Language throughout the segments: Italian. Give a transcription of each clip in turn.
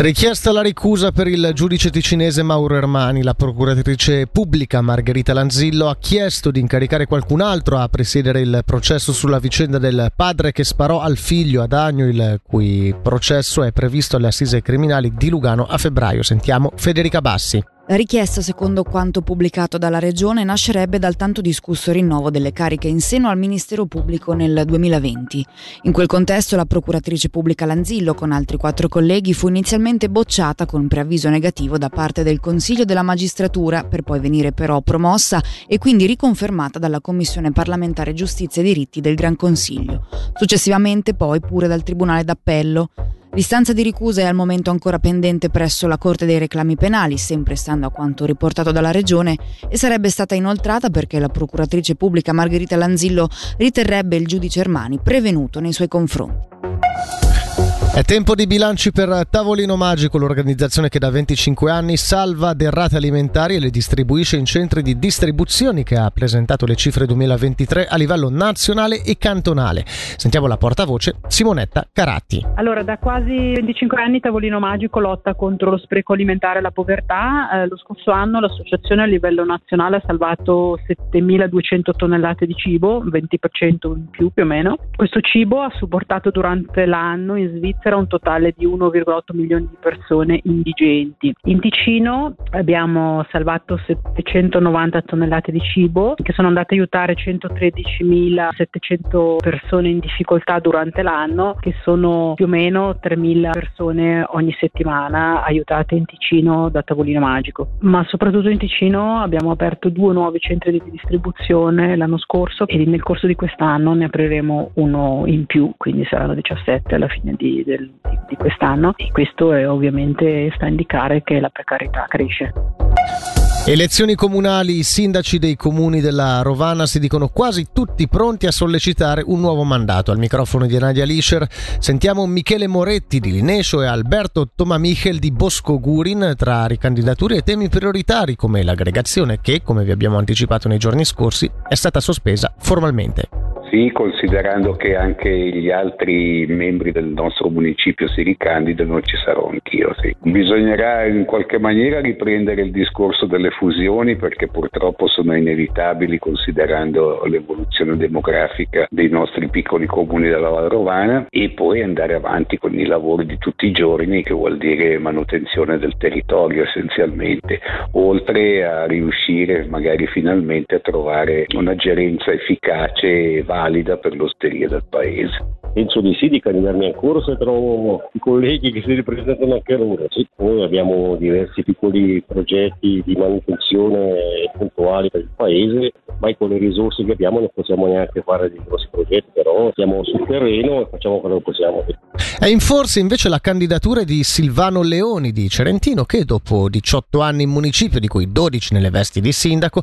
Richiesta la ricusa per il giudice ticinese Mauro Ermani. La procuratrice pubblica Margherita Lanzillo ha chiesto di incaricare qualcun altro a presiedere il processo sulla vicenda del padre che sparò al figlio ad Agno, il cui processo è previsto alle assise criminali di Lugano a febbraio. Sentiamo Federica Bassi. Richiesta, secondo quanto pubblicato dalla Regione, nascerebbe dal tanto discusso rinnovo delle cariche in seno al Ministero Pubblico nel 2020. In quel contesto la procuratrice pubblica Lanzillo, con altri quattro colleghi, fu inizialmente bocciata con preavviso negativo da parte del Consiglio della Magistratura, per poi venire però promossa e quindi riconfermata dalla Commissione parlamentare Giustizia e Diritti del Gran Consiglio. Successivamente poi pure dal Tribunale d'Appello. L'istanza di ricusa è al momento ancora pendente presso la Corte dei reclami penali, sempre stando a quanto riportato dalla Regione, e sarebbe stata inoltrata perché la procuratrice pubblica Margherita Lanzillo riterrebbe il giudice Ermani prevenuto nei suoi confronti. È tempo di bilanci per Tavolino Magico, l'organizzazione che da 25 anni salva derrate alimentari e le distribuisce in centri di distribuzione che ha presentato le cifre 2023 a livello nazionale e cantonale. Sentiamo la portavoce Simonetta Caratti. Allora, da quasi 25 anni Tavolino Magico lotta contro lo spreco alimentare e la povertà. Eh, lo scorso anno l'associazione a livello nazionale ha salvato 7200 tonnellate di cibo, 20% in più più o meno. Questo cibo ha supportato durante l'anno in Svizzera Svizzera un totale di 1,8 milioni di persone indigenti. In Ticino abbiamo salvato 790 tonnellate di cibo che sono andate a aiutare 113.700 persone in difficoltà durante l'anno, che sono più o meno 3.000 persone ogni settimana aiutate in Ticino da Tavolino Magico. Ma soprattutto in Ticino abbiamo aperto due nuovi centri di distribuzione l'anno scorso e nel corso di quest'anno ne apriremo uno in più, quindi saranno 17 alla fine di, del, di, di quest'anno e questo è ovviamente sta a indicare che la precarietà cresce. Elezioni comunali, i sindaci dei comuni della Rovana si dicono quasi tutti pronti a sollecitare un nuovo mandato. Al microfono di Nadia Lischer sentiamo Michele Moretti di Linescio e Alberto Tomamichel di Bosco Gurin tra ricandidature e temi prioritari come l'aggregazione che, come vi abbiamo anticipato nei giorni scorsi, è stata sospesa formalmente. Sì, considerando che anche gli altri membri del nostro municipio si ricandidano, ci sarò anch'io. Sì. Bisognerà in qualche maniera riprendere il discorso delle fusioni perché purtroppo sono inevitabili considerando l'evoluzione demografica dei nostri piccoli comuni della Val Rovana e poi andare avanti con i lavori di tutti i giorni che vuol dire manutenzione del territorio essenzialmente, oltre a riuscire magari finalmente a trovare una gerenza efficace e valida valida per l'osteria del paese. Penso di sì, di candidarmi ancora se trovo i colleghi che si ripresentano anche loro. Sì, noi abbiamo diversi piccoli progetti di manutenzione puntuali per il paese, mai con le risorse che abbiamo non possiamo neanche fare dei grossi progetti, però siamo sul terreno e facciamo quello che possiamo. È in forza invece la candidatura di Silvano Leoni di Cerentino che dopo 18 anni in municipio, di cui 12 nelle vesti di sindaco,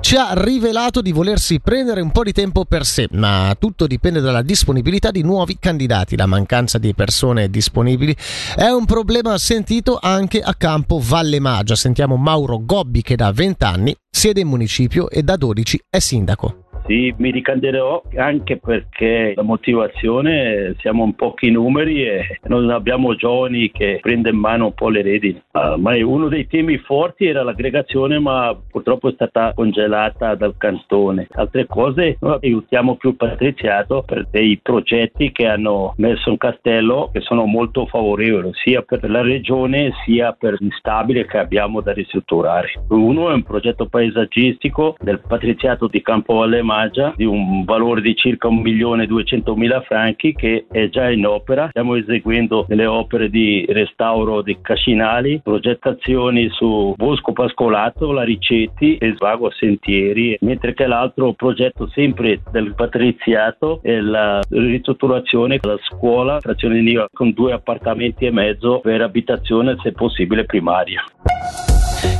ci ha rivelato di volersi prendere un po' di tempo per sé ma tutto dipende dalla disponibilità di nuovi candidati. La mancanza di persone disponibili è un problema sentito anche a campo Valle Maggia. Sentiamo Mauro Gobbi che da 20 anni siede in municipio e da 12 è sindaco. Sì, mi ricanderò anche perché la motivazione siamo un pochi numeri e non abbiamo giovani che prendono in mano un po' le redini. Uh, ma uno dei temi forti era l'aggregazione, ma purtroppo è stata congelata dal cantone. Altre cose, noi aiutiamo più il patriziato per dei progetti che hanno messo in castello che sono molto favorevoli sia per la regione sia per l'instabile che abbiamo da ristrutturare. Uno è un progetto paesaggistico del patriziato di Campo Valle Maggia di un valore di circa 1.200.000 franchi che è già in opera. Stiamo eseguendo delle opere di restauro dei cascinali, progettazioni su Bosco Pascolato, la Ricetti e Svago Sentieri, mentre che l'altro progetto sempre del patriziato è la ristrutturazione della scuola frazione Niva con due appartamenti e mezzo per abitazione se possibile primaria.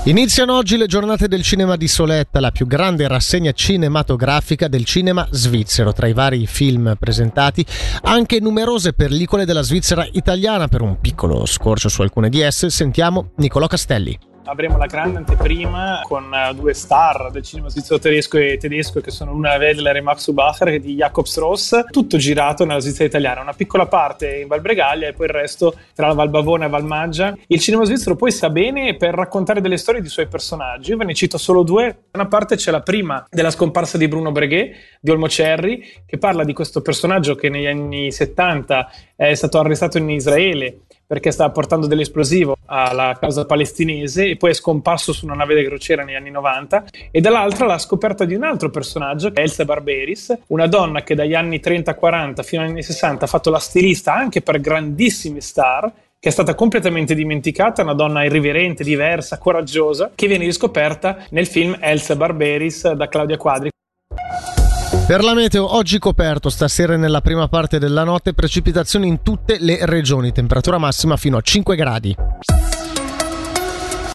Iniziano oggi le giornate del cinema di Soletta, la più grande rassegna cinematografica del cinema svizzero. Tra i vari film presentati, anche numerose pellicole della Svizzera italiana. Per un piccolo scorcio su alcune di esse, sentiamo Niccolò Castelli. Avremo la grande anteprima con uh, due star del cinema svizzero tedesco e tedesco che sono Luna Wedler e Max Ubacher di Jakob Strauss, tutto girato nella Svizzera italiana, una piccola parte in Val Bregaglia e poi il resto tra la Val Bavona e Val Maggia. Il cinema svizzero poi sa bene per raccontare delle storie di suoi personaggi, io ve ne cito solo due. Da una parte c'è la prima della scomparsa di Bruno Breguet, di Olmo Cerri, che parla di questo personaggio che negli anni 70 è stato arrestato in Israele perché stava portando dell'esplosivo alla causa palestinese e poi è scomparso su una nave da crociera negli anni 90 e dall'altra la scoperta di un altro personaggio che è Elsa Barberis, una donna che dagli anni 30-40 fino agli anni 60 ha fatto la stilista anche per grandissime star che è stata completamente dimenticata, una donna irriverente, diversa, coraggiosa, che viene riscoperta nel film Elsa Barberis da Claudia Quadri. Per la meteo, oggi coperto, stasera nella prima parte della notte, precipitazioni in tutte le regioni, temperatura massima fino a 5 gradi.